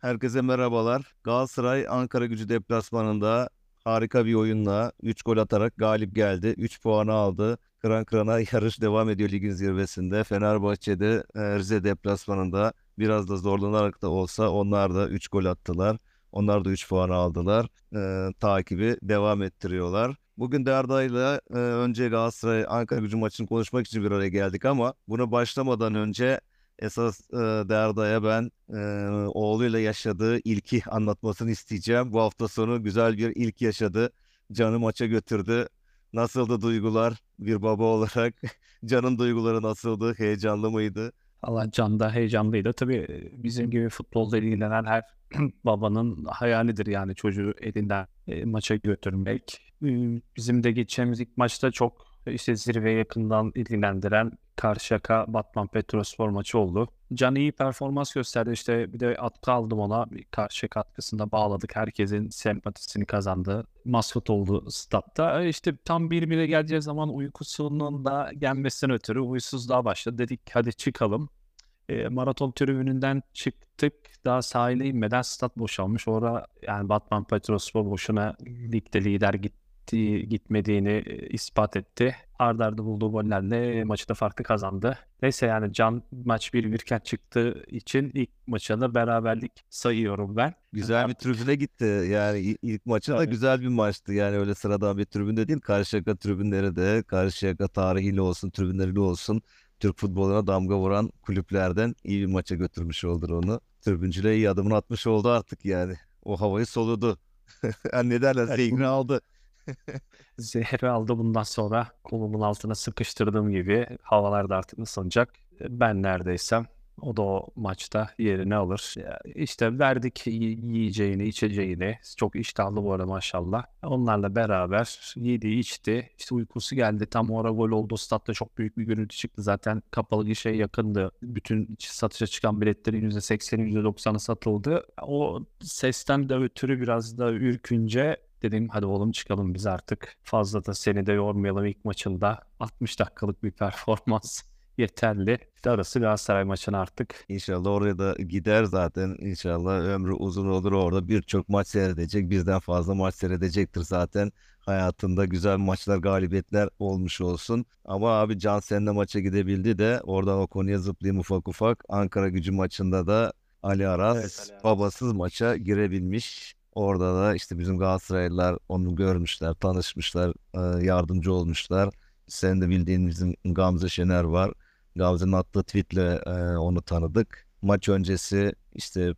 herkese merhabalar. Galatasaray Ankara gücü deplasmanında harika bir oyunla 3 gol atarak galip geldi. 3 puanı aldı. Kıran kırana yarış devam ediyor ligin zirvesinde. Fenerbahçe'de e, Rize deplasmanında biraz da zorlanarak da olsa onlar da 3 gol attılar. Onlar da 3 puan aldılar. E, takibi devam ettiriyorlar. Bugün Derda'yla e, önce Galatasaray Ankara gücü maçını konuşmak için bir araya geldik ama buna başlamadan önce esas e, Derda'ya ben e, oğluyla yaşadığı ilki anlatmasını isteyeceğim. Bu hafta sonu güzel bir ilk yaşadı. Canı maça götürdü. Nasıldı duygular bir baba olarak? Can'ın duyguları nasıldı? Heyecanlı mıydı? Allah Can da heyecanlıydı. Tabii bizim gibi futbolda ilgilenen her babanın hayalidir yani çocuğu elinden e, maça götürmek. E, bizim de geçeceğimiz ilk maçta çok işte zirve yakından ilgilendiren Karşıyaka Batman Petrospor maçı oldu. Can iyi performans gösterdi. İşte bir de atkı aldım ona. Karşıyaka atkısında bağladık. Herkesin sempatisini kazandı. Maskot oldu statta. E, işte tam bir bire geleceği zaman uykusunun da gelmesinden ötürü uysuzluğa başladı. Dedik hadi çıkalım. E, maraton tribününden çıktık. Daha sahile inmeden stat boşalmış. Orada yani Batman Petrospor boşuna ligde lider gitti gittiği, gitmediğini e, ispat etti. Arda arda bulduğu gollerle maçı da farklı kazandı. Neyse yani Can maç 1 birken çıktığı için ilk maçını beraberlik sayıyorum ben. Güzel bir tribüne gitti. Yani ilk maçı da güzel bir maçtı. Yani öyle sıradan bir tribünde değil. Karşıyaka tribünleri de Karşıyaka tarihiyle olsun, tribünleriyle olsun Türk futboluna damga vuran kulüplerden iyi bir maça götürmüş oldu onu. Tribüncüle iyi adımını atmış oldu artık yani. O havayı soludu. yani ne derler? Zehrini aldı. Zehri aldı bundan sonra kolumun altına sıkıştırdığım gibi havalarda artık ısınacak. Ben neredeysem o da o maçta yerini alır. İşte verdik yiyeceğini, içeceğini. Çok iştahlı bu arada maşallah. Onlarla beraber yedi, içti. İşte uykusu geldi. Tam o ara gol oldu. Statta çok büyük bir gürültü çıktı. Zaten kapalı gişe yakındı. Bütün satışa çıkan biletlerin %80'i %90'ı satıldı. O sesten de ötürü biraz da ürkünce Dedim hadi oğlum çıkalım biz artık. Fazla da seni de yormayalım ilk maçında. 60 dakikalık bir performans yeterli. Arası Galatasaray maçını artık. İnşallah oraya da gider zaten. İnşallah ömrü uzun olur orada. Birçok maç seyredecek. Birden fazla maç seyredecektir zaten. Hayatında güzel maçlar, galibiyetler olmuş olsun. Ama abi Can seninle maça gidebildi de oradan o konuya zıplayayım ufak ufak. Ankara gücü maçında da Ali Aras, evet, Ali Aras. babasız maça girebilmiş. Orada da işte bizim Galatasaraylılar onu görmüşler, tanışmışlar, yardımcı olmuşlar. Sen de bildiğin bizim Gamze Şener var. Gamze'nin attığı tweetle onu tanıdık. Maç öncesi işte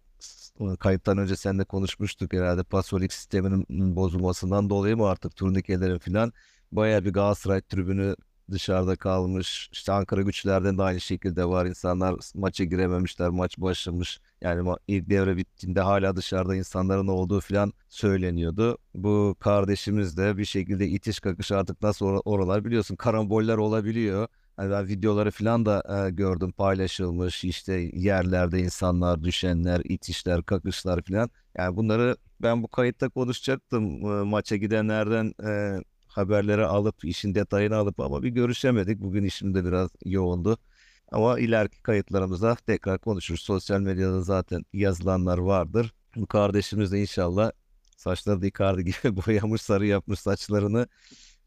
kayıttan önce seninle konuşmuştuk herhalde pasolik sisteminin bozulmasından dolayı mı artık turnikelerin falan baya bir Galatasaray tribünü dışarıda kalmış. İşte Ankara güçlerden de aynı şekilde var. İnsanlar maça girememişler. Maç başlamış. Yani ilk devre bittiğinde hala dışarıda insanların olduğu falan söyleniyordu. Bu kardeşimiz de bir şekilde itiş kakış artık nasıl or- oralar biliyorsun karamboller olabiliyor. Yani ben videoları falan da e, gördüm paylaşılmış işte yerlerde insanlar düşenler, itişler, kakışlar falan. Yani bunları ben bu kayıtta konuşacaktım e, maça gidenlerden e, haberleri alıp işin detayını alıp ama bir görüşemedik. Bugün işim de biraz yoğundu. Ama ileriki kayıtlarımızda tekrar konuşuruz. Sosyal medyada zaten yazılanlar vardır. Bu kardeşimiz de inşallah saçları da Icardi gibi boyamış sarı yapmış saçlarını.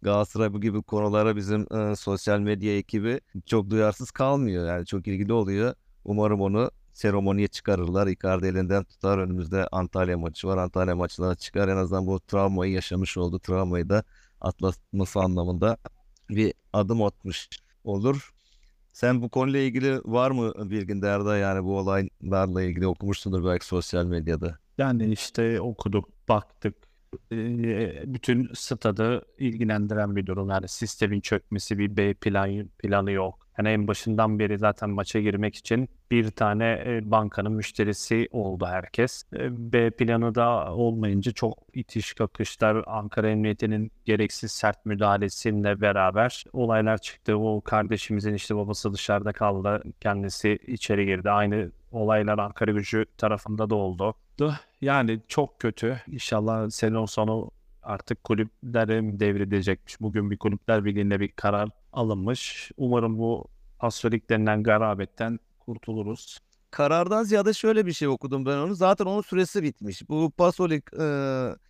Galatasaray bu gibi konulara bizim e, sosyal medya ekibi çok duyarsız kalmıyor. Yani çok ilgili oluyor. Umarım onu seremoniye çıkarırlar. Icardi elinden tutar. Önümüzde Antalya maçı var. Antalya maçına çıkar. En azından bu travmayı yaşamış oldu. Travmayı da atlatması anlamında bir adım atmış olur. Sen bu konuyla ilgili var mı bilgin Derda yani bu olaylarla ilgili okumuşsundur belki sosyal medyada. Yani işte okuduk, baktık. bütün stadı ilgilendiren bir durum. Yani sistemin çökmesi, bir B plan, planı yok. Yani en başından beri zaten maça girmek için bir tane e, bankanın müşterisi oldu herkes. E, B planı da olmayınca çok itiş kakışlar Ankara Emniyeti'nin gereksiz sert müdahalesiyle beraber olaylar çıktı. O kardeşimizin işte babası dışarıda kaldı. Kendisi içeri girdi. Aynı olaylar Ankara gücü tarafında da oldu. Yani çok kötü. İnşallah sezon sonu artık kulüplere mi devredecekmiş? Bugün bir kulüpler birliğinde bir karar alınmış. Umarım bu Asyolik denilen garabetten kurtuluruz. Karardan ziyade şöyle bir şey okudum ben onu. Zaten onun süresi bitmiş. Bu Pasolik e,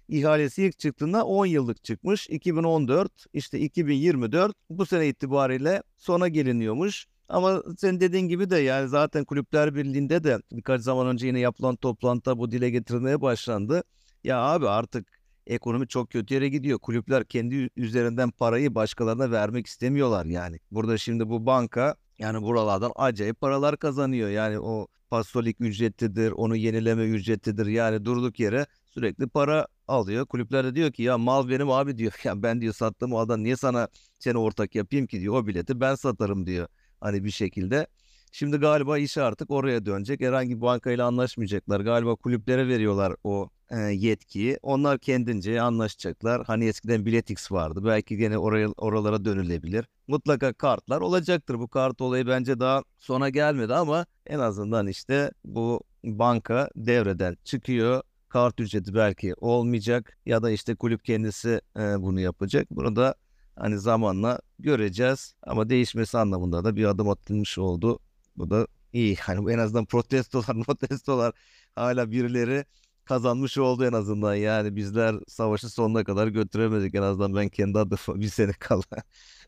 ihalesi ilk çıktığında 10 yıllık çıkmış. 2014 işte 2024 bu sene itibariyle sona geliniyormuş. Ama senin dediğin gibi de yani zaten Kulüpler Birliği'nde de birkaç zaman önce yine yapılan toplantıda bu dile getirilmeye başlandı. Ya abi artık ekonomi çok kötü yere gidiyor. Kulüpler kendi üzerinden parayı başkalarına vermek istemiyorlar yani. Burada şimdi bu banka yani buralardan acayip paralar kazanıyor. Yani o pasolik ücretidir, onu yenileme ücretidir. Yani durduk yere sürekli para alıyor. Kulüpler de diyor ki ya mal benim abi diyor. Ya ben diyor sattığım maldan niye sana seni ortak yapayım ki diyor. O bileti ben satarım diyor. Hani bir şekilde. Şimdi galiba iş artık oraya dönecek. Herhangi bir bankayla anlaşmayacaklar. Galiba kulüplere veriyorlar o e, yetkiyi. Onlar kendince anlaşacaklar. Hani eskiden Biletix vardı. Belki gene oraya oralara dönülebilir. Mutlaka kartlar olacaktır. Bu kart olayı bence daha sona gelmedi ama en azından işte bu banka devreden çıkıyor. Kart ücreti belki olmayacak ya da işte kulüp kendisi e, bunu yapacak. Bunu da hani zamanla göreceğiz ama değişmesi anlamında da bir adım atılmış oldu. Bu da iyi. Hani en azından protestolar, protestolar hala birileri kazanmış oldu en azından. Yani bizler savaşı sonuna kadar götüremedik. En azından ben kendi adıma bir sene kala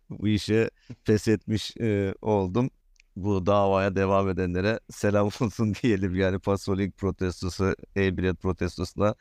bu işe pes etmiş e, oldum. Bu davaya devam edenlere selam olsun diyelim. Yani Pasolik protestosu, e-bilet protestosuna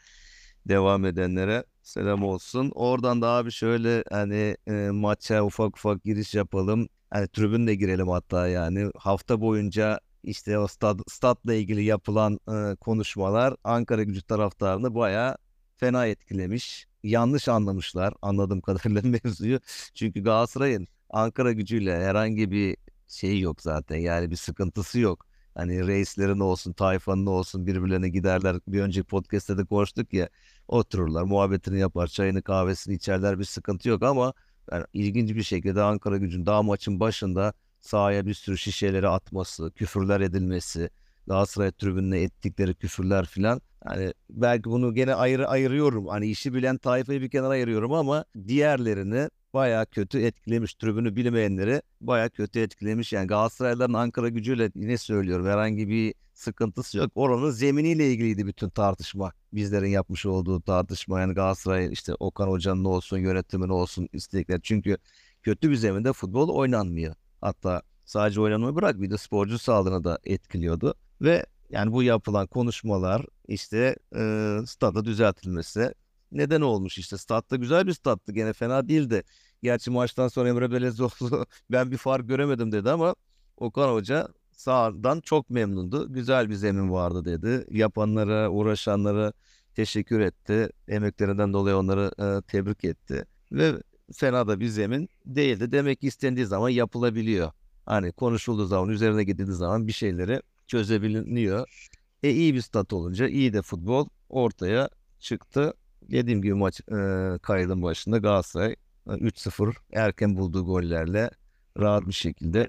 devam edenlere selam olsun. Oradan da abi şöyle hani e, maça ufak ufak giriş yapalım. Hani tribün de girelim hatta yani. Hafta boyunca işte o stad, statla ilgili yapılan e, konuşmalar Ankara gücü taraftarını bayağı fena etkilemiş. Yanlış anlamışlar anladığım kadarıyla mevzuyu. Çünkü Galatasaray'ın Ankara gücüyle herhangi bir şey yok zaten. Yani bir sıkıntısı yok. Hani reislerin olsun, tayfanın olsun birbirlerine giderler. Bir önceki podcast'te de konuştuk ya. Otururlar, muhabbetini yapar, çayını kahvesini içerler bir sıkıntı yok ama yani ilginç bir şekilde Ankara gücün daha maçın başında sahaya bir sürü şişeleri atması, küfürler edilmesi, Galatasaray tribününe ettikleri küfürler filan. Yani belki bunu gene ayrı ayırıyorum. Hani işi bilen tayfayı bir kenara ayırıyorum ama diğerlerini baya kötü etkilemiş. Tribünü bilmeyenleri baya kötü etkilemiş. Yani Galatasaraylıların Ankara gücüyle yine söylüyorum herhangi bir sıkıntısı yok. Oranın zeminiyle ilgiliydi bütün tartışma. Bizlerin yapmış olduğu tartışma. Yani Galatasaray işte Okan Hoca'nın olsun yönetimin olsun istekler. Çünkü kötü bir zeminde futbol oynanmıyor. Hatta sadece oynanmayı bırak bir de sporcu sağlığına da etkiliyordu. Ve yani bu yapılan konuşmalar işte e, stada düzeltilmesi neden olmuş işte statta güzel bir stattı gene fena değildi. Gerçi maçtan sonra Emre Belezoğlu ben bir fark göremedim dedi ama Okan Hoca sahadan çok memnundu. Güzel bir zemin vardı dedi. Yapanlara, uğraşanlara teşekkür etti. Emeklerinden dolayı onları e, tebrik etti. Ve fena da bir zemin değildi. Demek ki istendiği zaman yapılabiliyor. Hani konuşulduğu zaman, üzerine gidildiği zaman bir şeyleri çözebiliyor. E iyi bir stat olunca iyi de futbol ortaya çıktı. Dediğim gibi maç e, kaydın başında Galatasaray 3-0 erken bulduğu gollerle rahat bir şekilde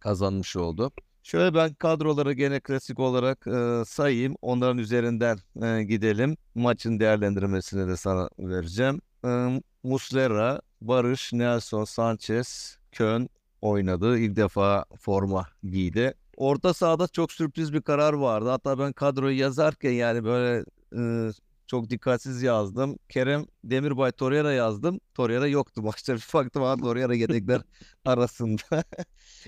kazanmış oldu. Şöyle ben kadroları gene klasik olarak e, sayayım. Onların üzerinden e, gidelim. Maçın değerlendirmesini de sana vereceğim. E, Muslera, Barış, Nelson, Sanchez, Kön oynadı. İlk defa forma giydi. Orta sahada çok sürpriz bir karar vardı. Hatta ben kadroyu yazarken yani böyle e, çok dikkatsiz yazdım. Kerem Demirbay Torreira yazdım. Torreira yoktu maçta. Bir baktım abi Torreira yedekler arasında.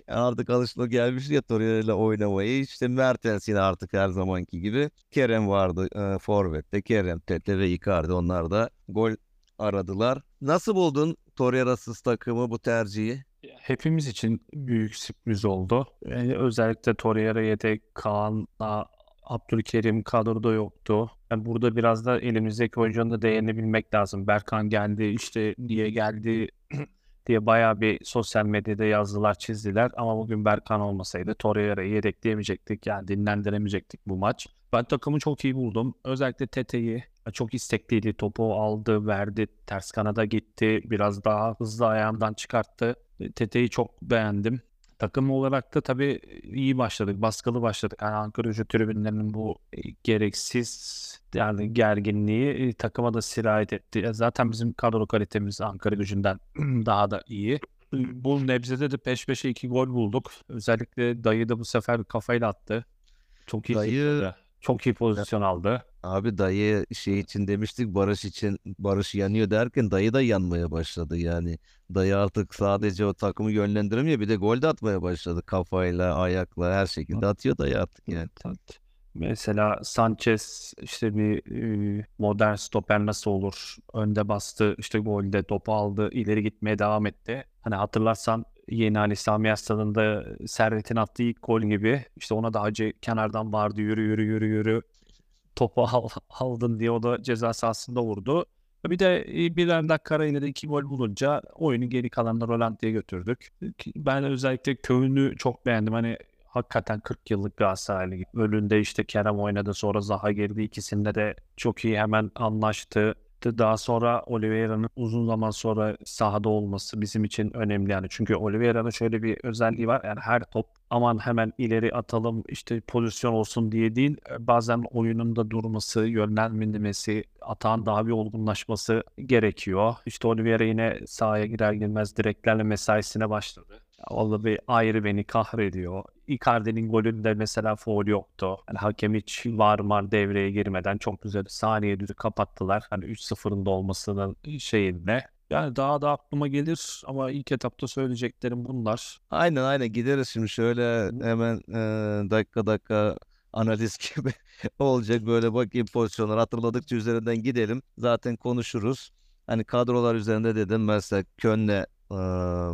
yani artık alışıla gelmiş ya Torreira ile oynamayı. İşte Mertens yine artık her zamanki gibi. Kerem vardı e, Forvet'te. Kerem, Tete ve Icardi onlar da gol aradılar. Nasıl buldun Torreira'sız takımı bu tercihi? Hepimiz için büyük sürpriz oldu. Yani özellikle Torreira yedek, Kaan'la Abdülkerim kadroda yoktu. Yani burada biraz da elimizdeki oyuncunun da değerini bilmek lazım. Berkan geldi işte niye geldi diye bayağı bir sosyal medyada yazdılar, çizdiler. Ama bugün Berkan olmasaydı Torreira'yı yedekleyemeyecektik. Yani dinlendiremeyecektik bu maç. Ben takımı çok iyi buldum. Özellikle Tete'yi çok istekliydi. Topu aldı, verdi. Ters kanada gitti. Biraz daha hızlı ayağından çıkarttı. Tete'yi çok beğendim. Takım olarak da tabii iyi başladık, baskılı başladık. Yani Ankara gücü tribünlerinin bu gereksiz yani gerginliği takıma da sirayet etti. Zaten bizim kadro kalitemiz Ankara gücünden daha da iyi. Bu nebzede de peş peşe iki gol bulduk. Özellikle Dayı da bu sefer kafayla attı. Çok iyi Dayı çok iyi pozisyon aldı. Abi dayı şey için demiştik Barış için Barış yanıyor derken dayı da yanmaya başladı yani. Dayı artık sadece o takımı yönlendiremiyor bir de gol de atmaya başladı kafayla ayakla her şekilde atıyor dayı artık yani. Evet. Mesela Sanchez işte bir modern stoper nasıl olur? Önde bastı, işte golde topu aldı, ileri gitmeye devam etti. Hani hatırlarsan yeni Ali Sami Stadında Servet'in attığı ilk gol gibi işte ona da Hacı kenardan vardı yürü yürü yürü yürü topu al, aldın diye o da ceza sahasında vurdu. Bir de birer dakika yine de iki gol bulunca oyunu geri kalanına Rolanti'ye götürdük. Ben özellikle köyünü çok beğendim. Hani hakikaten 40 yıllık Galatasaraylı. Önünde işte Kerem oynadı sonra Zaha girdi. İkisinde de çok iyi hemen anlaştı. Daha sonra Oliveira'nın uzun zaman sonra sahada olması bizim için önemli yani. Çünkü Oliveira'nın şöyle bir özelliği var. Yani her top aman hemen ileri atalım işte pozisyon olsun diye değil. Bazen oyunun da durması, yönlendirmesi, atağın daha bir olgunlaşması gerekiyor. İşte Oliveira yine sahaya girer girmez direklerle mesaisine başladı. Bir ayrı beni kahrediyor. Icardi'nin golünde mesela foul yoktu. Yani hakem hiç var var devreye girmeden çok güzel saniye düzü kapattılar. Hani 3-0'ın da olmasının şeyinde. Yani daha da aklıma gelir ama ilk etapta söyleyeceklerim bunlar. Aynen aynen gideriz şimdi şöyle hemen e, dakika dakika analiz gibi olacak böyle bakayım pozisyonlar hatırladıkça üzerinden gidelim. Zaten konuşuruz. Hani kadrolar üzerinde dedim mesela Könne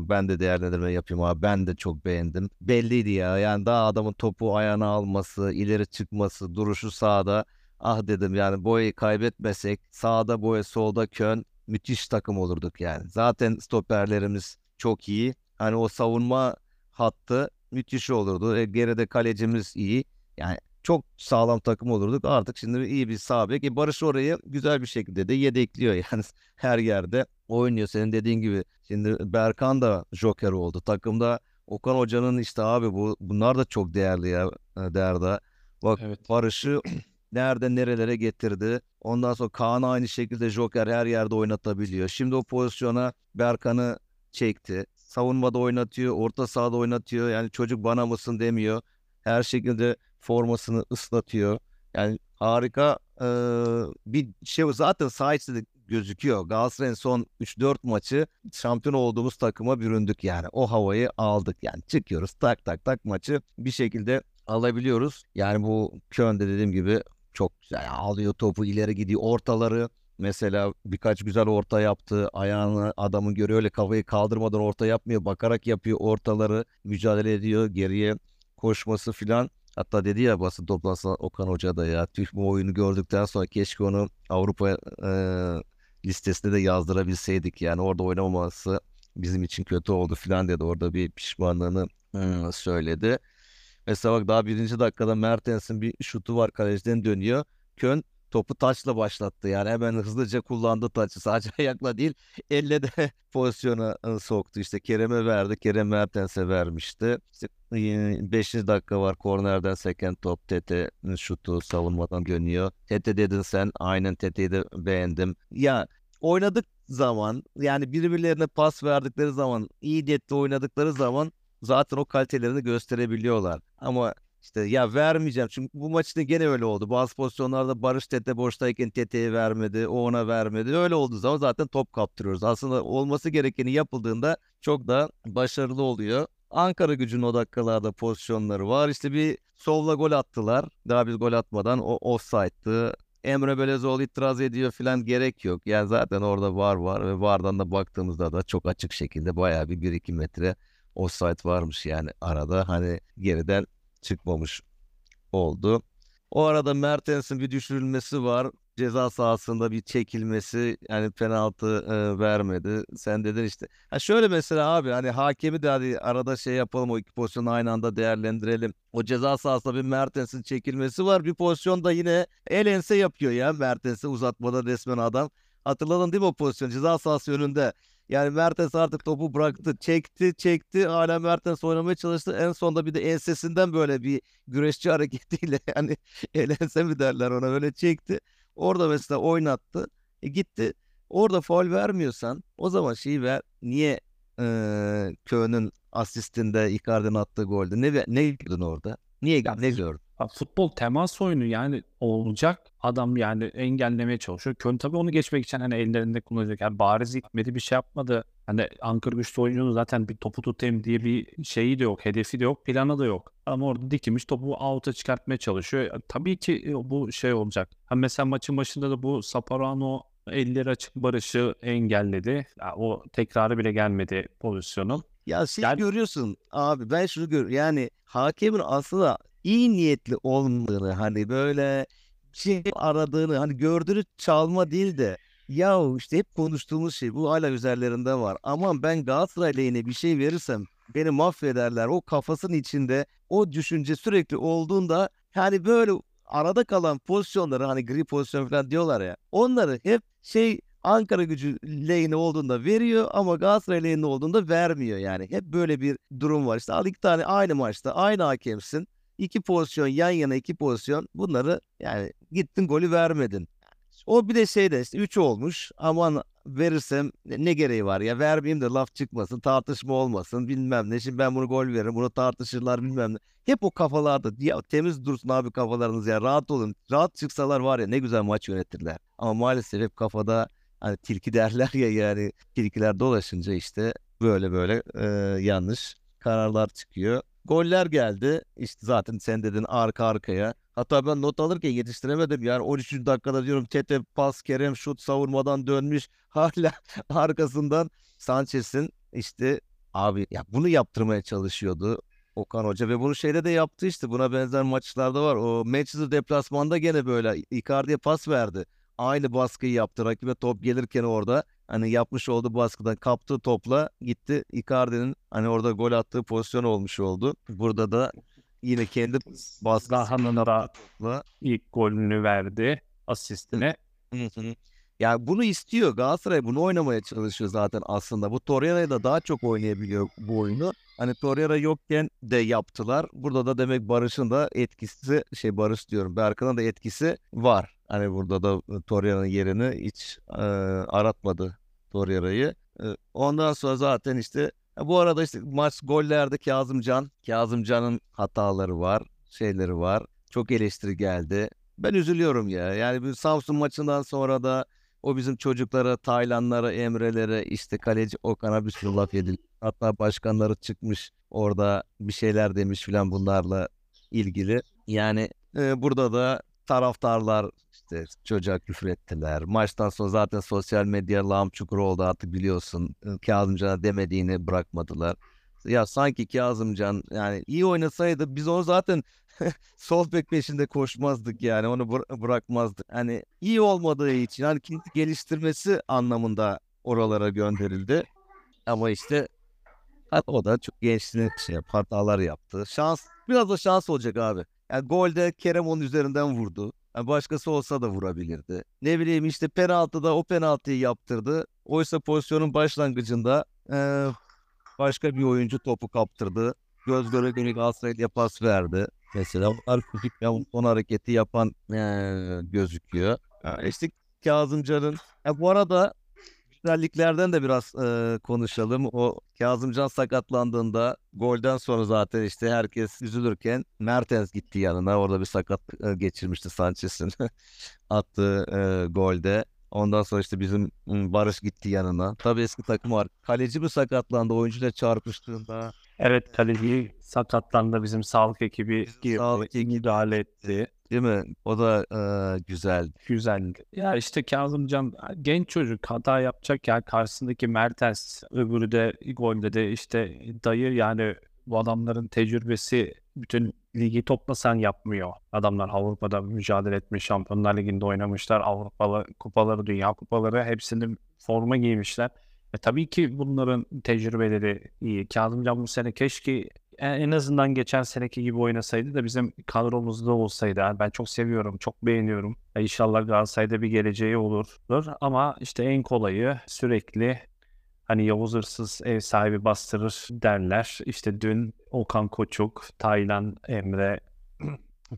ben de değerlendirme yapayım abi. Ben de çok beğendim. Belliydi ya. Yani daha adamın topu ayağına alması, ileri çıkması, duruşu sağda. Ah dedim yani boyu kaybetmesek sağda boya solda kön müthiş takım olurduk yani. Zaten stoperlerimiz çok iyi. Hani o savunma hattı müthiş olurdu. E, geride kalecimiz iyi. Yani çok sağlam takım olurduk. Artık şimdi iyi bir sağ bek. E Barış orayı güzel bir şekilde de yedekliyor yani her yerde oynuyor. Senin dediğin gibi şimdi Berkan da joker oldu. Takımda Okan Hoca'nın işte abi bu bunlar da çok değerli ya e, Derda. Bak evet. Barış'ı nerede nerelere getirdi. Ondan sonra Kaan aynı şekilde joker her yerde oynatabiliyor. Şimdi o pozisyona Berkan'ı çekti. Savunmada oynatıyor, orta sahada oynatıyor. Yani çocuk bana mısın demiyor. Her şekilde formasını ıslatıyor. Yani harika e, bir şey zaten saha içinde gözüküyor. Galatasaray'ın son 3-4 maçı şampiyon olduğumuz takıma büründük yani. O havayı aldık yani. Çıkıyoruz tak tak tak maçı bir şekilde alabiliyoruz. Yani bu Köln'de dediğim gibi çok güzel alıyor topu ileri gidiyor ortaları Mesela birkaç güzel orta yaptı. Ayağını adamın görüyor öyle kafayı kaldırmadan orta yapmıyor. Bakarak yapıyor ortaları. Mücadele ediyor. Geriye koşması filan. Hatta dedi ya basın toplantısında Okan Hoca da ya tüh bu oyunu gördükten sonra keşke onu Avrupa e, listesine de yazdırabilseydik. Yani orada oynamaması bizim için kötü oldu filan dedi. Orada bir pişmanlığını e, söyledi. Mesela bak daha birinci dakikada Mertens'in bir şutu var kaleciden dönüyor. Kön topu taçla başlattı. Yani hemen hızlıca kullandı taçı. Sadece ayakla değil elle de pozisyona soktu. İşte Kerem'e verdi. Kerem Mertens'e vermişti. İşte 5. dakika var. Kornerden seken top. Tete şutu savunmadan dönüyor. Tete dedin sen. Aynen Tete'yi de beğendim. Ya oynadık zaman yani birbirlerine pas verdikleri zaman iyi niyetli oynadıkları zaman zaten o kalitelerini gösterebiliyorlar. Ama işte ya vermeyeceğim. Çünkü bu maçta gene öyle oldu. Bazı pozisyonlarda Barış Tete boştayken Tete'ye vermedi. O ona vermedi. Öyle olduğu zaman zaten top kaptırıyoruz. Aslında olması gerekeni yapıldığında çok da başarılı oluyor. Ankara gücünün o dakikalarda pozisyonları var. İşte bir solla gol attılar. Daha biz gol atmadan o offside'dı. Emre Belezoğlu itiraz ediyor filan gerek yok. Yani zaten orada var var ve vardan da baktığımızda da çok açık şekilde bayağı bir 1-2 metre offside varmış yani arada. Hani geriden çıkmamış oldu. O arada Mertens'in bir düşürülmesi var. ceza sahasında bir çekilmesi yani penaltı e, vermedi. Sen dedin işte. Ha şöyle mesela abi hani hakemi de hadi arada şey yapalım o iki pozisyonu aynı anda değerlendirelim. O ceza sahasında bir Mertens'in çekilmesi var. Bir pozisyonda yine el ense yapıyor ya Mertens'e uzatmada resmen adam. Hatırladın değil mi o pozisyon? Ceza sahası önünde. Yani Mertens artık topu bıraktı. Çekti çekti. Hala Mertens oynamaya çalıştı. En sonunda bir de ensesinden böyle bir güreşçi hareketiyle yani el ense mi derler ona böyle çekti. Orada mesela oynattı. E gitti. Orada faul vermiyorsan o zaman şeyi ver. Niye e, Köy'ün asistinde Icardi'nin attığı golde ne ne gördün orada? Niye ne gördün? Futbol temas oyunu yani olacak. Adam yani engellemeye çalışıyor. Kön tabii onu geçmek için hani ellerinde kullanacak. Yani bariz gitmedi bir şey yapmadı. Hani Ankara güçlü oyuncunun zaten bir topu tutayım diye bir şeyi de yok. Hedefi de yok. Planı da yok. Ama orada dikilmiş topu out'a çıkartmaya çalışıyor. Ya, Tabii ki e, bu şey olacak. Ha, mesela maçın başında da bu Saparano elleri açık barışı engelledi. Ya, o tekrarı bile gelmedi pozisyonun. Ya şey Yani- görüyorsun abi ben şunu gör yani hakemin aslında iyi niyetli olmadığını hani böyle şey aradığını hani gördüğünü çalma değil de ya işte hep konuştuğumuz şey bu hala üzerlerinde var. Aman ben Galatasaray lehine bir şey verirsem beni mahvederler. O kafasının içinde o düşünce sürekli olduğunda yani böyle arada kalan pozisyonları hani gri pozisyon falan diyorlar ya onları hep şey Ankara gücü lehine olduğunda veriyor ama Galatasaray lehine olduğunda vermiyor yani. Hep böyle bir durum var. İşte al iki tane aynı maçta aynı hakemsin. İki pozisyon yan yana iki pozisyon bunları yani gittin golü vermedin. O bir de şey de işte 3 olmuş aman verirsem ne gereği var ya vermeyeyim de laf çıkmasın tartışma olmasın bilmem ne. Şimdi ben bunu gol veririm bunu tartışırlar bilmem ne. Hep o kafalarda ya temiz dursun abi kafalarınız ya rahat olun. Rahat çıksalar var ya ne güzel maç yönetirler. Ama maalesef hep kafada hani tilki derler ya yani tilkiler dolaşınca işte böyle böyle e, yanlış kararlar çıkıyor. Goller geldi. İşte zaten sen dedin arka arkaya. Hatta ben not alırken yetiştiremedim. Yani 13. dakikada diyorum Tete pas Kerem şut savurmadan dönmüş. Hala arkasından Sanchez'in işte abi ya bunu yaptırmaya çalışıyordu. Okan Hoca ve bunu şeyde de yaptı işte buna benzer maçlarda var. O Manchester deplasmanda gene böyle Icardi'ye pas verdi. Aynı baskıyı yaptı. Rakibe top gelirken orada hani yapmış olduğu baskıdan kaptığı topla gitti Icardi'nin hani orada gol attığı pozisyon olmuş oldu. Burada da yine kendi baskısıyla Zaha'nın da topla ilk golünü verdi asistine. Yani bunu istiyor. Galatasaray bunu oynamaya çalışıyor zaten aslında. Bu Torreira'yı da daha çok oynayabiliyor bu oyunu. Hani Torreira yokken de yaptılar. Burada da demek Barış'ın da etkisi şey Barış diyorum. Berkan'ın da etkisi var. Hani burada da Torreira'nın yerini hiç e, aratmadı Torreira'yı. Ondan sonra zaten işte bu arada işte maç gollerde Kazımcan. Kazımcan'ın hataları var, şeyleri var. Çok eleştiri geldi. Ben üzülüyorum ya. Yani bir Samsun maçından sonra da o bizim çocuklara, Taylanlara, Emre'lere, işte kaleci Okan'a bir sürü laf edildi. Hatta başkanları çıkmış orada bir şeyler demiş filan bunlarla ilgili. Yani e, burada da taraftarlar işte çocuğa küfür ettiler. Maçtan sonra zaten sosyal medya lağım çukuru oldu artık biliyorsun. Kazımcan'a demediğini bırakmadılar. Ya sanki Kazımcan yani iyi oynasaydı biz onu zaten sol bek peşinde koşmazdık yani onu bıra- bırakmazdık. Hani iyi olmadığı için hani geliştirmesi anlamında oralara gönderildi. Ama işte o da çok gençliğine şey hatalar yaptı. Şans biraz da şans olacak abi. Yani golde Kerem onun üzerinden vurdu. Yani başkası olsa da vurabilirdi. Ne bileyim işte penaltıda o penaltıyı yaptırdı. Oysa pozisyonun başlangıcında eee, başka bir oyuncu topu kaptırdı. Göz göre göre Galatasaray'a pas verdi. Mesela onlar küçük son hareketi yapan eee, gözüküyor. Yani işte Kazımcan'ın. Ha, bu arada güzelliklerden de biraz eee, konuşalım. O Kazımcan sakatlandığında golden sonra zaten işte herkes üzülürken Mertens gitti yanına. Orada bir sakat eee, geçirmişti Sanchez'in attığı eee, golde. Ondan sonra işte bizim Barış gitti yanına. Tabii eski takım var. Kaleci mi sakatlandı oyuncuyla çarpıştığında? Evet kaleci sakatlandı bizim sağlık ekibi Bizim sağlık ekibi- müdahale etti. Değil mi? O da eee güzeldi. Güzeldi. Ya işte Kazımcan genç çocuk hata yapacak ya karşısındaki Mertens öbürü de golde de işte dayı yani bu adamların tecrübesi bütün ligi toplasan yapmıyor. Adamlar Avrupa'da mücadele etmiş, Şampiyonlar Ligi'nde oynamışlar, Avrupa kupaları, Dünya kupaları hepsinin forma giymişler. E tabii ki bunların tecrübeleri iyi. Kazımcan bu sene keşke en azından geçen seneki gibi oynasaydı da bizim kadromuzda olsaydı. Yani ben çok seviyorum, çok beğeniyorum. E inşallah Galatasaray'da bir geleceği olur. Ama işte en kolayı sürekli hani Yavuz Hırsız ev sahibi bastırır derler. İşte dün Okan Koçuk, Taylan Emre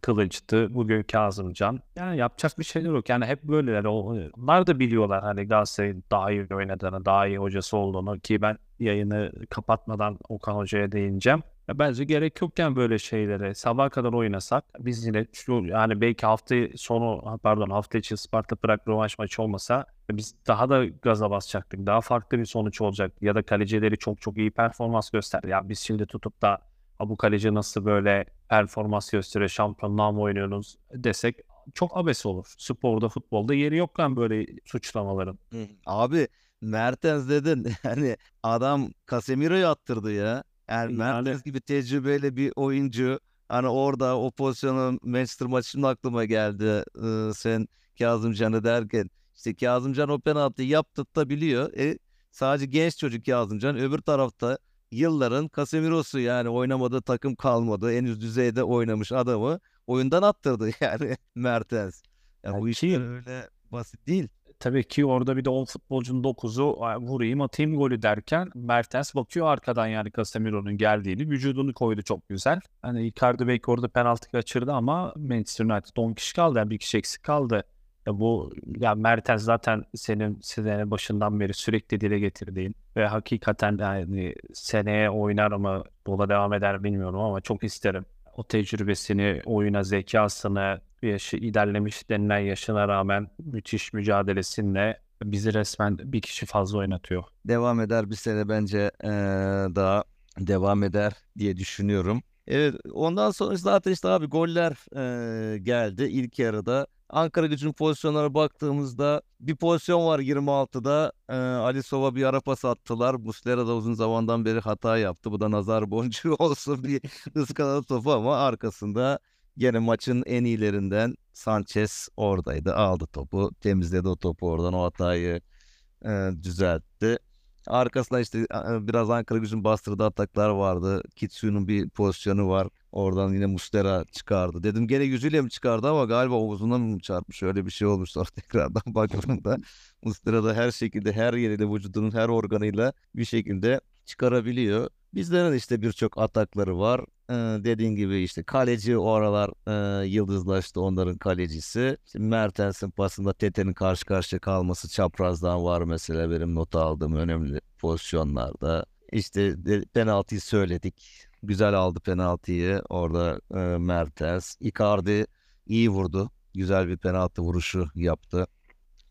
Kılıç'tı. Bugün Kazımcan. Yani yapacak bir şeyler yok. Yani hep böyleler. Onlar da biliyorlar hani Galatasaray'ın daha iyi oynadığını, daha iyi hocası olduğunu ki ben yayını kapatmadan Okan Hoca'ya değineceğim. Ya bence gerek yokken böyle şeylere sabah kadar oynasak biz yine şu yani belki hafta sonu pardon hafta içi Sparta Prag rövanş maçı olmasa biz daha da gaza basacaktık. Daha farklı bir sonuç olacak ya da kalecileri çok çok iyi performans gösterdi. Ya biz şimdi tutup da bu kaleci nasıl böyle performans gösteriyor şampiyonluğa mı oynuyorsunuz desek çok abes olur. Sporda futbolda yeri yok lan böyle suçlamaların. Abi Mertens dedin yani adam Casemiro'yu attırdı ya. Yani Mertens gibi tecrübeli bir oyuncu hani orada o pozisyonu Manchester maçında aklıma geldi ee, sen Kazımcan'ı derken işte Kazımcan o penaltıyı yaptırtabiliyor. E, sadece genç çocuk Kazımcan öbür tarafta yılların Casemiro'su yani oynamadığı takım kalmadı. En üst düzeyde oynamış adamı oyundan attırdı yani Mertens. Ya yani bu işler öyle basit değil. Tabii ki orada bir de 10 futbolcunun 9'u vurayım atayım golü derken Mertens bakıyor arkadan yani Casemiro'nun geldiğini vücudunu koydu çok güzel. Hani Icardi belki orada penaltı kaçırdı ama Manchester United 10 kişi kaldı yani bir kişi eksik kaldı. Ya bu ya Mertens zaten senin sene başından beri sürekli dile getirdiğin ve hakikaten yani seneye oynar ama yola devam eder bilmiyorum ama çok isterim. O tecrübesini, oyuna zekasını, yaşı ilerlemiş denilen yaşına rağmen müthiş mücadelesinle bizi resmen bir kişi fazla oynatıyor. Devam eder bir sene bence ee, daha devam eder diye düşünüyorum. Evet ondan sonra zaten işte abi goller e, geldi ilk yarıda. Ankara gücünün pozisyonlara baktığımızda bir pozisyon var 26'da. E, Ali Sova bir ara pas attılar. Muslera da uzun zamandan beri hata yaptı. Bu da nazar boncuğu olsun bir ıskaladı topu ama arkasında gene maçın en iyilerinden Sanchez oradaydı. Aldı topu, temizledi o topu oradan o hatayı e, düzeltti. Arkasında işte biraz Ankara gücün bastırdığı ataklar vardı. Kitsu'nun bir pozisyonu var. Oradan yine Mustera çıkardı. Dedim gene yüzüyle mi çıkardı ama galiba omuzuna mı çarpmış? Öyle bir şey olmuş sonra tekrardan baktığımda. Mustera da her şekilde her yeriyle vücudunun her organıyla bir şekilde çıkarabiliyor. Bizlerin işte birçok atakları var. Ee, dediğin gibi işte kaleci o aralar e, yıldızlaştı onların kalecisi. Şimdi Mertens'in pasında Tete'nin karşı karşıya kalması çaprazdan var mesela benim not aldığım önemli pozisyonlarda. İşte penaltıyı söyledik. Güzel aldı penaltıyı orada e, Mertens. Icardi iyi vurdu. Güzel bir penaltı vuruşu yaptı.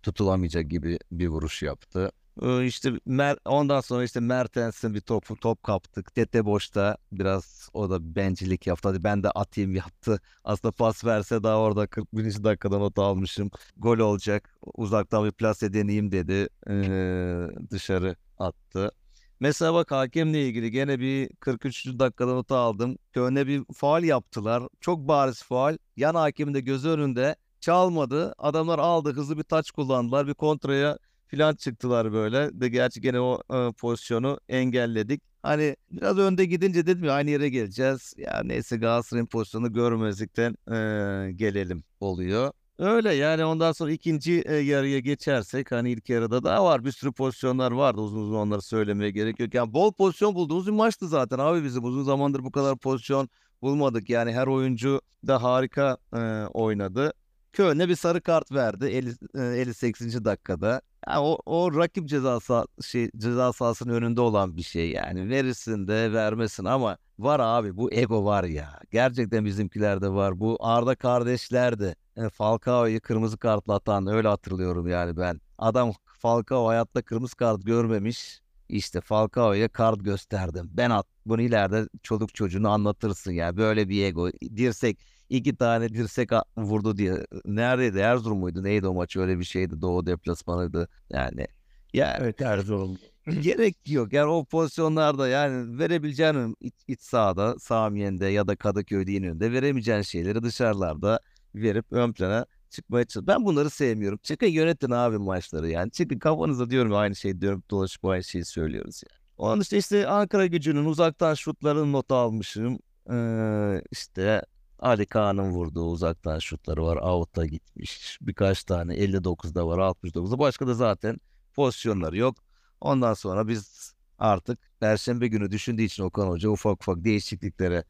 Tutulamayacak gibi bir vuruş yaptı. İşte Mer ondan sonra işte Mertens'in bir topu top kaptık. Tete boşta biraz o da bencillik yaptı. Hadi ben de atayım yaptı. Aslında pas verse daha orada 41. dakikada not almışım. Gol olacak. Uzaktan bir plase deneyeyim dedi. Ee, dışarı attı. Mesela bak hakemle ilgili gene bir 43. dakikada not aldım. Köyne bir faal yaptılar. Çok bariz faal. Yan hakemin de gözü önünde çalmadı. Adamlar aldı hızlı bir taç kullandılar. Bir kontraya filan çıktılar böyle. De gerçi gene o e, pozisyonu engelledik. Hani biraz önde gidince dedim ya aynı yere geleceğiz. Ya neyse Galatasaray'ın pozisyonu görmezlikten e, gelelim oluyor. Öyle yani ondan sonra ikinci e, yarıya geçersek hani ilk yarıda daha var bir sürü pozisyonlar vardı uzun uzun onları söylemeye gerek yok. Yani bol pozisyon bulduğumuz bir maçtı zaten abi bizim uzun zamandır bu kadar pozisyon bulmadık. Yani her oyuncu da harika e, oynadı. Köln'e bir sarı kart verdi 50, 58. dakikada. Yani o, o rakip ceza, sah şey, ceza sahasının önünde olan bir şey yani. Verirsin de vermesin ama var abi bu ego var ya. Gerçekten bizimkilerde var. Bu Arda kardeşler de yani e, Falcao'yu kırmızı kartla atan öyle hatırlıyorum yani ben. Adam Falcao hayatta kırmızı kart görmemiş. İşte Falcao'ya kart gösterdim. Ben at. Bunu ileride çoluk çocuğunu anlatırsın ya. Böyle bir ego. Dirsek iki tane dirsek vurdu diye. Neredeydi? Erzurum muydu? Neydi o maç? Öyle bir şeydi. Doğu deplasmanıydı. Yani ya evet Erzurum. gerek yok. Yani o pozisyonlarda yani verebileceğin iç, iç sahada, Samiyen'de ya da Kadıköy'de İnönü'nde veremeyeceğin şeyleri dışarılarda verip ön plana çıkmaya çalış. Ben bunları sevmiyorum. Çıkın yönetin abi maçları yani. Çıkın kafanıza diyorum aynı şeyi diyorum dolaşıp aynı şeyi söylüyoruz yani. Onun işte işte Ankara gücünün uzaktan şutlarını not almışım. Ee, işte Ali Kaan'ın vurduğu uzaktan şutları var. Out'a gitmiş. Birkaç tane 59'da var 69'da. Başka da zaten pozisyonları yok. Ondan sonra biz artık Perşembe günü düşündüğü için Okan Hoca ufak ufak değişikliklere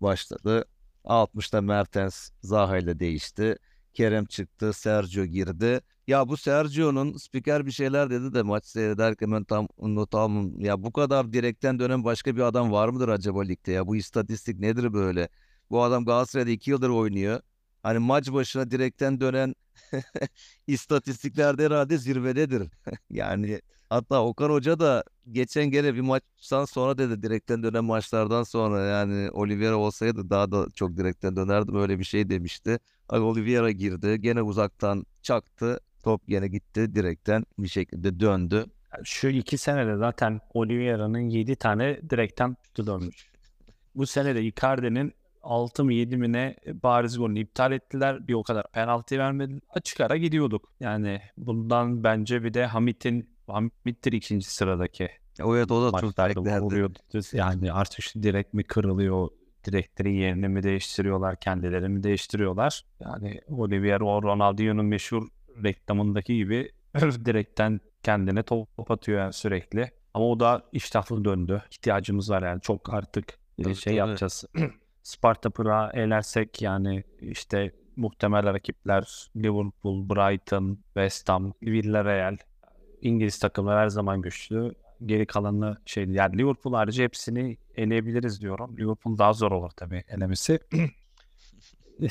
başladı. 60'ta Mertens Zaha ile değişti. Kerem çıktı, Sergio girdi. Ya bu Sergio'nun spiker bir şeyler dedi de maç seyrederken ben tam not almam. Ya bu kadar direkten dönen başka bir adam var mıdır acaba ligde ya? Bu istatistik nedir böyle? Bu adam Galatasaray'da 2 yıldır oynuyor. Hani maç başına direkten dönen istatistiklerde herhalde zirvededir. yani hatta Okan Hoca da geçen gene bir maçtan sonra dedi direkten dönen maçlardan sonra yani Oliveira olsaydı daha da çok direkten dönerdim öyle bir şey demişti. Abi Oliveira girdi gene uzaktan çaktı top gene gitti direkten bir şekilde döndü. Şu iki senede zaten Oliveira'nın 7 tane direkten dönmüş. Bu senede Icardi'nin 6 mı 7 mi ne bariz golünü iptal ettiler. Bir o kadar penaltı vermediler. Açık ara gidiyorduk. Yani bundan bence bir de Hamit'in Hamit'tir ikinci sıradaki. Evet o da çok vuruyordu. Yani artık direkt mi kırılıyor? Direklerin yerini mi değiştiriyorlar? Kendilerini mi değiştiriyorlar? Yani Olivier o Ronaldinho'nun meşhur reklamındaki gibi direkten kendine top atıyor yani sürekli. Ama o da iştahlı döndü. İhtiyacımız var yani çok artık e, Tabii, şey tabii. yapacağız. Sparta Prag'a elersek yani işte muhtemel rakipler Liverpool, Brighton, West Ham, Villarreal. İngiliz takımlar her zaman güçlü. Geri kalanı şey yani Liverpool harici hepsini eleyebiliriz diyorum. Liverpool daha zor olur tabii elemesi.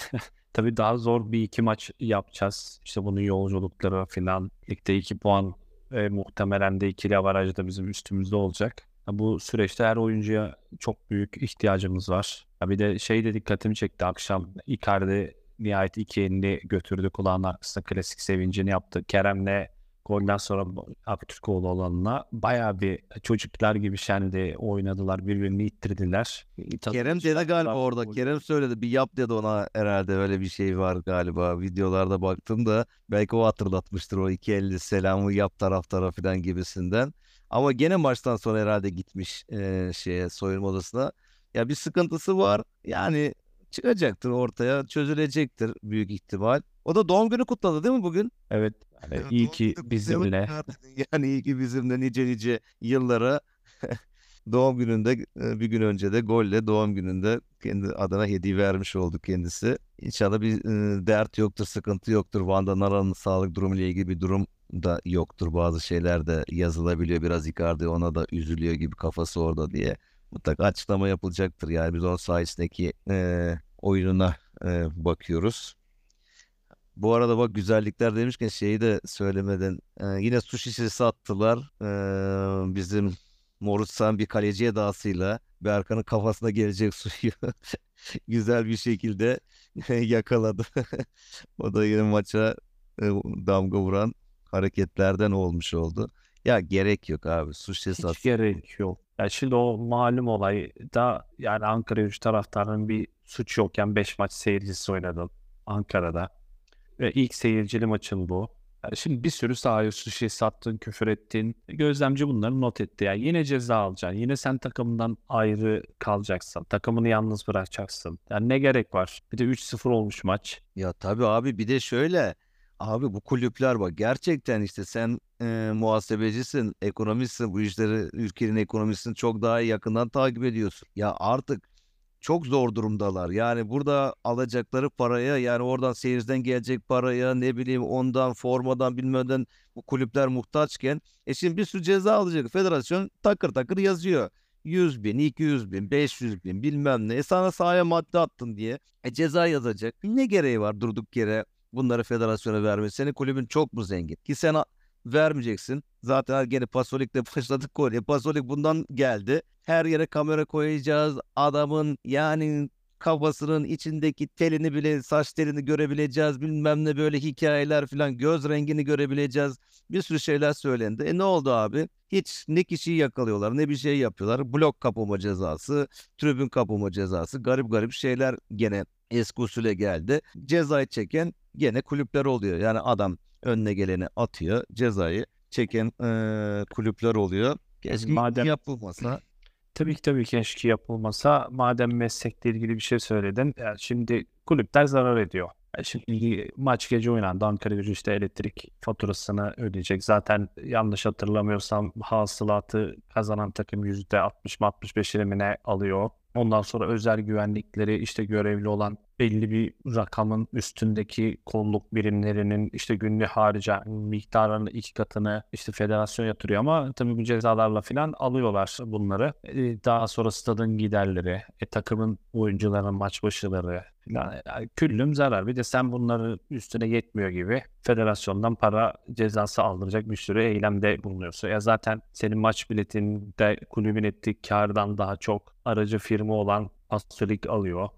tabii daha zor bir iki maç yapacağız. İşte bunun yolculukları falan. Ligde iki puan ve muhtemelen de ikili avaraj da bizim üstümüzde olacak. Bu süreçte her oyuncuya çok büyük ihtiyacımız var. Ya bir de şey de dikkatimi çekti akşam. Icardi nihayet iki elini götürdü kulağının arkasına klasik sevincini yaptı. Kerem'le golden sonra Aktürkoğlu olanına bayağı bir çocuklar gibi şendi oynadılar. Birbirini ittirdiler. Kerem dedi galiba orada. Kerem söyledi bir yap dedi ona herhalde öyle bir şey var galiba. Videolarda baktım da belki o hatırlatmıştır o iki elli selamı yap taraftara falan gibisinden. Ama gene maçtan sonra herhalde gitmiş eee, şeye soyunma odasına. Ya bir sıkıntısı var. Yani çıkacaktır ortaya, çözülecektir büyük ihtimal. O da doğum günü kutladı değil mi bugün? Evet. Yani Ya iyi ki bizimle. Yani iyi ki bizimle nice nice yıllara doğum gününde e, bir gün önce de golle doğum gününde kendi adına hediye vermiş oldu kendisi. İnşallah bir e, dert yoktur, sıkıntı yoktur. Vanda Nara'nın sağlık durumu ile ilgili bir durum da yoktur. Bazı şeyler de yazılabiliyor. Biraz Icardi ona da üzülüyor gibi kafası orada diye. Mutlaka açıklama yapılacaktır. Yani biz onun sayesindeki e, oyununa e, bakıyoruz. Bu arada bak güzellikler demişken şeyi de söylemeden e, yine su şişesi attılar. E, bizim Morutsan bir kaleci edasıyla Berkan'ın kafasına gelecek suyu güzel bir şekilde yakaladı. O da yine maça damga vuran hareketlerden olmuş oldu. Ya gerek yok abi. Su şişesi Hiç gerek yok. Ya şimdi o malum olay da yani Ankara gücü taraftarının bir suç yokken 5 maç seyircisi oynadın Ankara'da. Ve ilk seyircili maçın bu. Yani şimdi bir sürü sahaya su şişesi attın, küfür ettin. Gözlemci bunları not etti. Yani yine ceza alacaksın. Yine sen takımından ayrı kalacaksın. Takımını yalnız bırakacaksın. Yani ne gerek var? Bir de 3-0 olmuş maç. Ya tabii abi bir de şöyle abi bu kulüpler bak gerçekten işte sen e, muhasebecisin, ekonomistsin bu işleri ülkenin ekonomisini çok daha yakından takip ediyorsun. Ya artık çok zor durumdalar. Yani burada alacakları paraya yani oradan seyirciden gelecek paraya ne bileyim ondan formadan bilmeden bu kulüpler muhtaçken e şimdi bir sürü ceza alacak. Federasyon takır takır yazıyor. 100 bin, 200 bin, 500 bin bilmem ne. E sana sahaya madde attın diye. E ceza yazacak. Ne gereği var durduk yere bunları federasyona vermesi? Senin kulübün çok mu zengin? Ki sen vermeyeceksin. Zaten gene Pasolik'le başladık. E Pasolik bundan geldi. Her yere kamera koyacağız. Adamın yani kafasının içindeki telini bile saç telini görebileceğiz. Bilmem ne böyle hikayeler falan göz rengini görebileceğiz. Bir sürü şeyler söylendi. E ne oldu abi? Hiç ne kişiyi yakalıyorlar ne bir şey yapıyorlar. Blok kapama cezası, tribün kapama cezası, garip garip şeyler gene eski usule geldi. Cezayı çeken gene kulüpler oluyor. Yani adam önüne geleni atıyor. Cezayı çeken e, kulüpler oluyor. Keşke Madem- yapılmasa. Tabii ki tabii keşke yapılmasa. Madem meslekle ilgili bir şey söyledin. Yani şimdi kulüpler zarar ediyor. Yani şimdi maç gece oynandı. Ankara gücü işte elektrik faturasını ödeyecek. Zaten yanlış hatırlamıyorsam hasılatı kazanan takım %60 mı 65 ne alıyor. Ondan sonra özel güvenlikleri işte görevli olan belli bir rakamın üstündeki kolluk birimlerinin işte günlük harca miktarının iki katını işte federasyon yatırıyor ama tabii bu cezalarla falan alıyorlar bunları. Ee, Daha sonra stadın giderleri, e, takımın oyuncuların maç başıları falan yani küllüm zarar. Bir de sen bunları üstüne yetmiyor gibi federasyondan para cezası aldıracak bir sürü eylemde bulunuyorsun. Ya zaten senin maç biletinde kulübün ettiği kardan daha çok aracı firma olan Pastorik alıyor.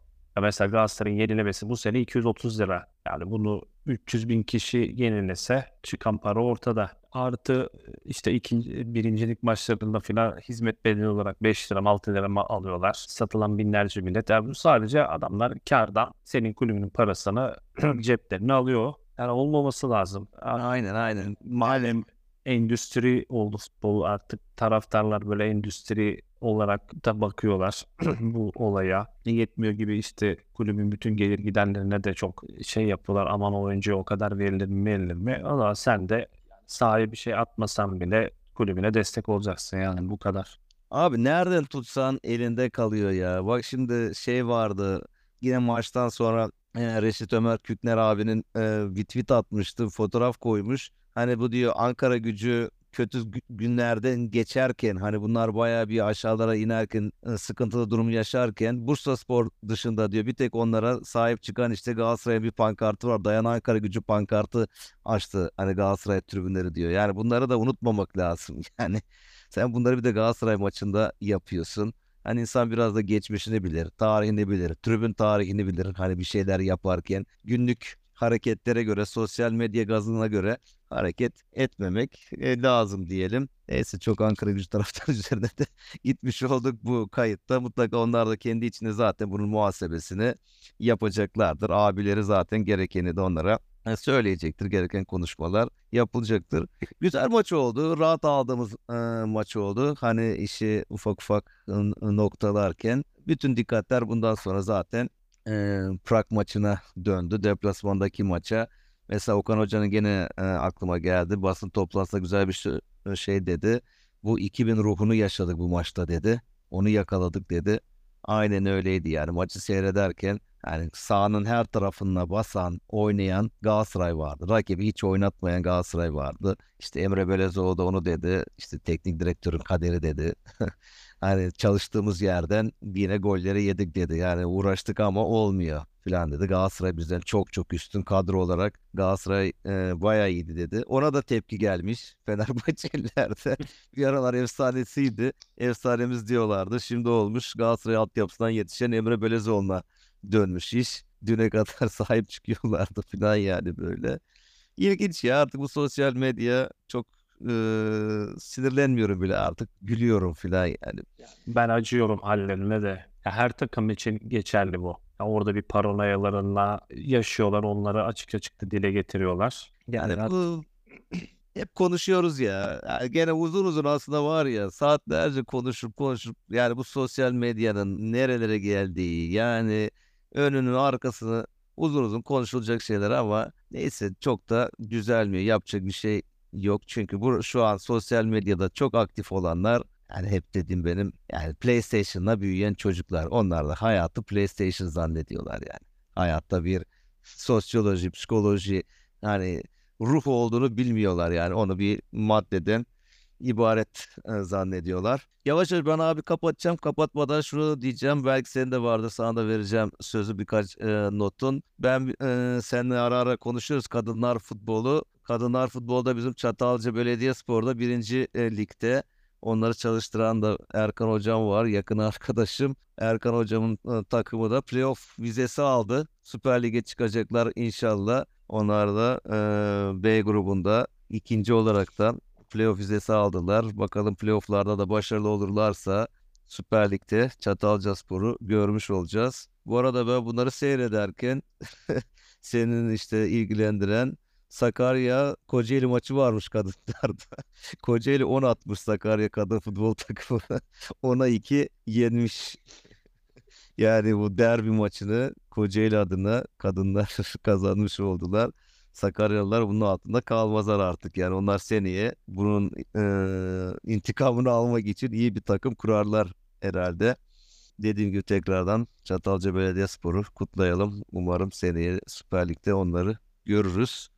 Ya mesela Galatasaray'ın yenilemesi bu sene 230 lira. Yani bunu 300 bin kişi yenilese çıkan para ortada. Artı işte ikinci, birincilik maçlarında filan hizmet bedeli olarak 5 lira 6 lira mı alıyorlar. Satılan binlerce bilet. Yani bu sadece adamlar kardan senin kulübünün parasını ceplerine alıyor. Yani olmaması lazım. Aynen aynen. Malum endüstri oldu futbol artık taraftarlar böyle endüstri olarak da bakıyorlar bu olaya. Yetmiyor gibi işte kulübün bütün gelir giderlerine de çok şey yapıyorlar. Aman oyuncuya o kadar verilir mi verilir mi? Ama sen de sahaya bir şey atmasan bile kulübüne destek olacaksın yani bu kadar. Abi nereden tutsan elinde kalıyor ya. Bak şimdi şey vardı. Yine maçtan sonra e, Reşit Ömer Kükner abinin e, bir tweet atmıştı. Fotoğraf koymuş. Hani bu diyor Ankara gücü kötü gü- günlerden geçerken hani bunlar bayağı bir aşağılara inerken sıkıntılı durum yaşarken Bursaspor dışında diyor bir tek onlara sahip çıkan işte Galatasaray'ın bir pankartı var. Dayan Ankara gücü pankartı açtı hani Galatasaray tribünleri diyor. Yani bunları da unutmamak lazım. Yani sen bunları bir de Galatasaray maçında yapıyorsun. Hani insan biraz da geçmişini bilir, tarihini bilir, tribün tarihini bilir. Hani bir şeyler yaparken günlük hareketlere göre, sosyal medya gazına göre hareket etmemek e, lazım diyelim. Neyse çok Ankara gücü taraftarı üzerine de gitmiş olduk bu kayıtta. Mutlaka onlar da kendi içinde zaten bunun muhasebesini yapacaklardır. Abileri zaten gerekeni de onlara e, söyleyecektir. Gereken konuşmalar yapılacaktır. Güzel maç oldu. Rahat aldığımız e, maç oldu. Hani işi ufak ufak noktalarken bütün dikkatler bundan sonra zaten e, Prag maçına döndü. Deplasmandaki maça. Mesela Okan Hoca'nın gene e, aklıma geldi. Basın toplantısında güzel bir şey, şey dedi. Bu 2000 ruhunu yaşadık bu maçta dedi. Onu yakaladık dedi. Aynen öyleydi yani maçı seyrederken yani sahanın her tarafına basan, oynayan Galatasaray vardı. Rakibi hiç oynatmayan Galatasaray vardı. İşte Emre Belezoğlu da onu dedi. İşte teknik direktörün kaderi dedi. Hani çalıştığımız yerden yine golleri yedik dedi. Yani uğraştık ama olmuyor filan dedi. Galatasaray bizden çok çok üstün kadro olarak Galatasaray e, bayağı iyiydi dedi. Ona da tepki gelmiş Fenerbahçelilerde. Bir aralar efsanesiydi. Efsanemiz diyorlardı. Şimdi olmuş Galatasaray altyapısından yetişen Emre Belezoğlu'na dönmüş iş. Düne kadar sahip çıkıyorlardı filan yani böyle. İlginç ya artık bu sosyal medya çok e, sinirlenmiyorum bile artık gülüyorum filan yani. Ben acıyorum hallerine de. Her takım için geçerli bu. Ya orada bir paranoyalarına yaşıyorlar. Onları açık açık da dile getiriyorlar. Yani Evet. bu hep konuşuyoruz ya. Yani gene uzun uzun aslında var ya saatlerce konuşup konuşup yani bu sosyal medyanın nerelere geldiği yani önünü arkasını uzun uzun konuşulacak şeyler ama neyse çok da düzelmiyor. Yapacak bir şey yok. Çünkü bu şu an sosyal medyada çok aktif olanlar yani hep dediğim benim yani PlayStation'la büyüyen çocuklar. Onlar da hayatı PlayStation zannediyorlar yani. Hayatta bir sosyoloji, psikoloji yani ruh olduğunu bilmiyorlar yani. Onu bir maddeden ibaret e, zannediyorlar. Yavaş yavaş ben abi kapatacağım. Kapatmadan şunu diyeceğim. Belki senin de vardır. Sana da vereceğim sözü birkaç e, notun. Ben e, seninle ara ara konuşuyoruz kadınlar futbolu. Kadınlar futbolda bizim Çatalca Belediyespor'da birinci e, ligde. Onları çalıştıran da Erkan Hocam var. Yakın arkadaşım. Erkan Hocam'ın e, takımı da playoff vizesi aldı. Süper Lig'e çıkacaklar inşallah. Onlar da e, B grubunda ikinci olaraktan playoff vizesi aldılar. Bakalım playofflarda da başarılı olurlarsa Süper Lig'de Çatalcaspor'u görmüş olacağız. Bu arada ben bunları seyrederken senin işte ilgilendiren Sakarya Kocaeli maçı varmış kadınlarda. Kocaeli 10 atmış Sakarya kadın futbol takımına. 10'a 2 yenmiş. Yani bu derbi maçını Kocaeli adına kadınlar kazanmış oldular. Sakaryalılar bunun altında kalmazlar artık. Yani onlar seneye bunun e, intikamını almak için iyi bir takım kurarlar herhalde. Dediğim gibi tekrardan Çatalca Belediyespor'u kutlayalım. Umarım seneye Süper Lig'de onları görürüz.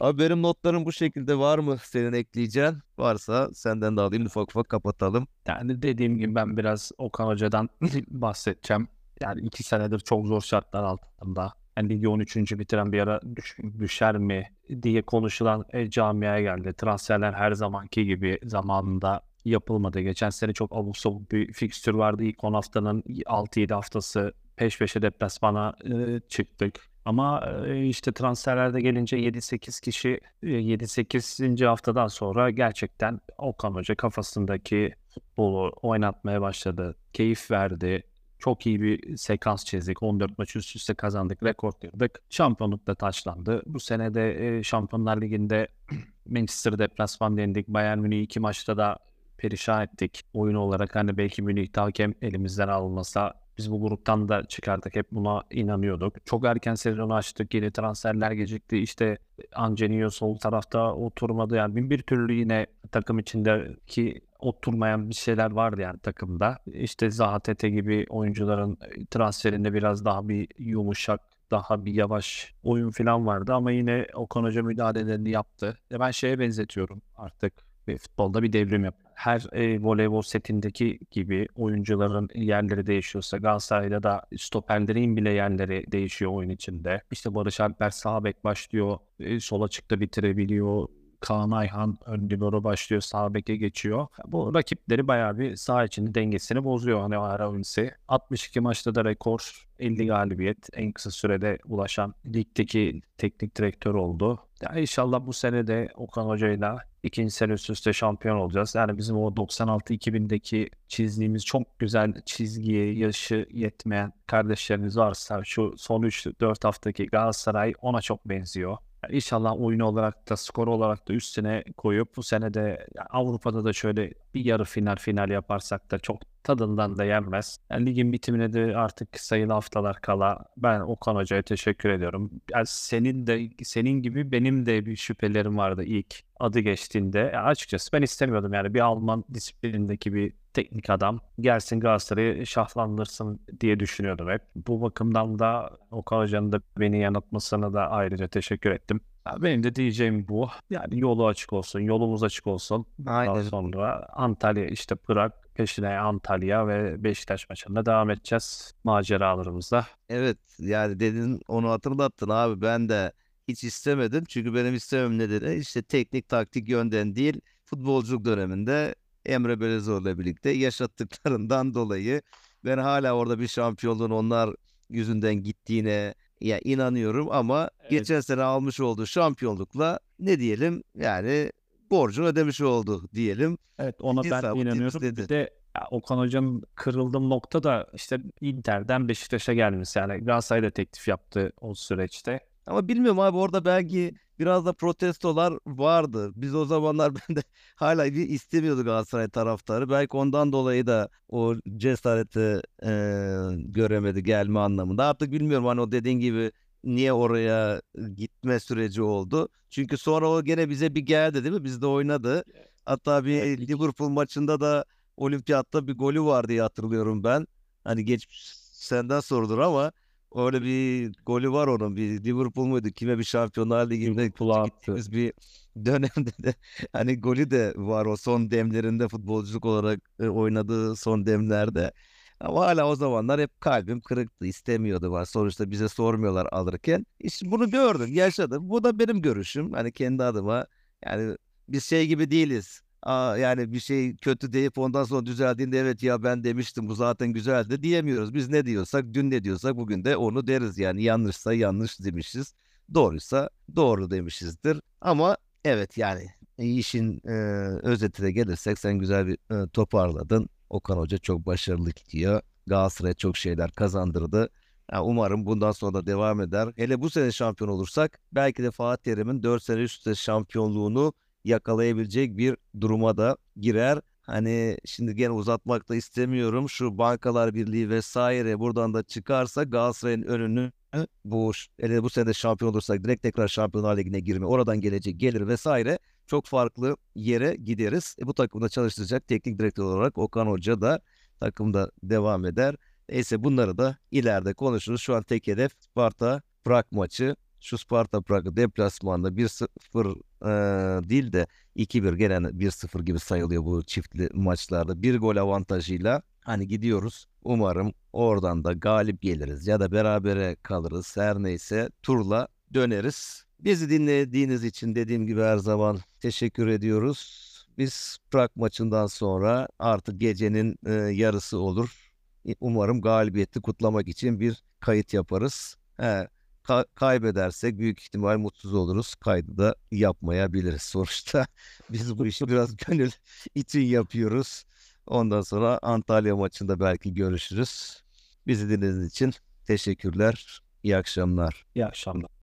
Abi benim notlarım bu şekilde var mı senin ekleyeceğin? Varsa senden de alayım ufak ufak kapatalım. Yani dediğim gibi ben biraz Okan Hoca'dan bahsedeceğim. Yani iki senedir çok zor şartlar altında. Yani ligi 13. bitiren bir ara düş, düşer mi diye konuşulan e, camiaya geldi. Transferler her zamanki gibi zamanında yapılmadı. Geçen sene çok abuk sabuk bir fikstür vardı. İlk 10 haftanın 6-7 haftası peş peşe deplasmana e, çıktık. Ama işte transferlerde gelince 7-8 kişi 7-8. E, haftadan sonra gerçekten Okan Hoca kafasındaki futbolu oynatmaya başladı. Keyif verdi. Çok iyi bir sekans çizdik. 14 maç üst üste kazandık. Rekor kırdık. Şampiyonluk da taçlandı. Bu sene de Şampiyonlar Ligi'nde Manchester deplasman yendik. Bayern Münih iki maçta da perişan ettik. Oyun olarak hani belki Münih'te hakem elimizden alınmasa biz bu gruptan da çıkardık. Hep buna inanıyorduk. Çok erken sezonu açtık. Yeni transferler gecikti. İşte Angelino sol tarafta oturmadı. Yani bin bir türlü yine takım içindeki oturmayan bir şeyler vardı yani takımda. İşte Zaha Tete gibi oyuncuların transferinde biraz daha bir yumuşak daha bir yavaş oyun falan vardı ama yine Okan Hoca müdahalelerini yaptı. Ben şeye benzetiyorum artık ve futbolda bir devrim yap. Her e, voleybol setindeki gibi oyuncuların yerleri değişiyorsa Galatasaray'da da stoperlerin bile yerleri değişiyor oyun içinde. İşte Barış Alper sağ bek başlıyor, e, sol açıkta bitirebiliyor. Kaan Ayhan ön libero başlıyor sağ beke geçiyor. Bu rakipleri bayağı bir sağ içinde dengesini bozuyor hani ara oyuncusu. 62 maçta da rekor 50 galibiyet en kısa sürede ulaşan ligdeki teknik direktör oldu. Ya inşallah bu sene de Okan Hoca'yla ikinci sene üst üste şampiyon olacağız. Yani bizim o 96-2000'deki çizdiğimiz çok güzel çizgiye yaşı yetmeyen kardeşlerimiz varsa şu son 3-4 haftaki Galatasaray ona çok benziyor. Yani inşallah oyun olarak da skor olarak da üstüne koyup bu sene de Avrupa'da da şöyle bir yarı final final yaparsak da çok tadından da yenmez. Yani ligin bitimine de artık sayılı haftalar kala ben Okan Hoca'ya teşekkür ediyorum. Yani senin de senin gibi benim de bir şüphelerim vardı ilk adı geçtiğinde. Yani açıkçası ben istemiyordum yani bir Alman disiplinindeki bir teknik adam gelsin Galatasaray'ı şahlandırsın diye düşünüyordum hep. Bu bakımdan da Okan Hoca'nın da beni yanıltmasına da ayrıca teşekkür ettim. Benim de diyeceğim bu. Yani yolu açık olsun, yolumuz açık olsun. Aynen. Daha sonra Antalya işte Prag, peşine Antalya ve Beşiktaş maçında devam edeceğiz maceralarımızda. Evet yani dedin onu hatırlattın abi ben de hiç istemedim. Çünkü benim istemem nedeni işte teknik taktik yönden değil futbolculuk döneminde Emre Belezoğlu'yla birlikte yaşattıklarından dolayı ben hala orada bir şampiyonluğun onlar yüzünden gittiğine ya inanıyorum ama evet. geçen sene almış olduğu şampiyonlukla ne diyelim yani borcunu ödemiş oldu diyelim. Evet ona ben inanıyorum. Dedi. Bir de ya, Okan Hoca'nın kırıldığım nokta da işte Inter'den Beşiktaş'a gelmesi. Yani Galatasaray da teklif yaptı o süreçte. Ama bilmiyorum abi orada belki biraz da protestolar vardı. Biz o zamanlar ben de hala bir istemiyordu Galatasaray taraftarı. Belki ondan dolayı da o cesareti e, göremedi gelme anlamında. Artık bilmiyorum hani o dediğin gibi niye oraya gitme süreci oldu. Çünkü sonra o gene bize bir geldi değil mi? Bizde oynadı. Hatta bir evet, Liverpool maçında da olimpiyatta bir golü var diye hatırlıyorum ben. Hani geç senden sorudur ama öyle bir golü var onun. Bir Liverpool muydu? Kime bir Şampiyonlar Ligi'nde gittiğimiz bir dönemde de hani golü de var o son demlerinde futbolculuk olarak e, oynadığı son demlerde. Ama hala o zamanlar hep kalbim kırıktı. istemiyordu var. Sonuçta bize sormuyorlar alırken. İşte bunu gördüm, yaşadım. Bu da benim görüşüm. Hani kendi adıma. Yani biz şey gibi değiliz. Aa, yani bir şey kötü deyip ondan sonra düzeldiğinde evet ya ben demiştim bu zaten güzeldi diyemiyoruz. Biz ne diyorsak dün ne diyorsak bugün de onu deriz yani yanlışsa yanlış demişiz. Doğruysa doğru demişizdir. Ama Evet yani işin e, özetine gelirsek sen güzel bir e, toparladın. Okan Hoca çok başarılı gidiyor. Galatasaray'a çok şeyler kazandırdı. Ya umarım bundan sonra da devam eder. Hele bu sene şampiyon olursak belki de Fatih Terim'in 4 sene üst üste şampiyonluğunu yakalayabilecek bir duruma da girer. Hani şimdi gene uzatmak da istemiyorum. Şu Bankalar Birliği vesaire buradan da çıkarsa Galatasaray'ın önünü bu hele bu sene de şampiyon olursak direkt tekrar Şampiyonlar Ligi'ne girme, oradan gelecek gelir vesaire çok farklı yere gideriz. E, bu takımda çalıştıracak teknik direktör olarak Okan Hoca da takımda devam eder. Neyse bunları da ileride konuşuruz. Şu an tek hedef Sparta Prag maçı. Şu Sparta Prag'ı deplasmanda 1-0 e, değil de 2-1 gelen 1-0 gibi sayılıyor bu çiftli maçlarda. Bir gol avantajıyla hani gidiyoruz. Umarım oradan da galip geliriz ya da berabere kalırız. Her neyse turla döneriz. Bizi dinlediğiniz için dediğim gibi her zaman teşekkür ediyoruz. Biz Prag maçından sonra artık gecenin e, yarısı olur. Umarım galibiyeti kutlamak için bir kayıt yaparız. He, ka- kaybedersek büyük ihtimal mutsuz oluruz. Kaydı da yapmayabiliriz. Sonuçta biz bu işi biraz gönül için yapıyoruz. Ondan sonra Antalya maçında belki görüşürüz. Bizi dinlediğiniz için teşekkürler. İyi akşamlar. İyi akşamlar.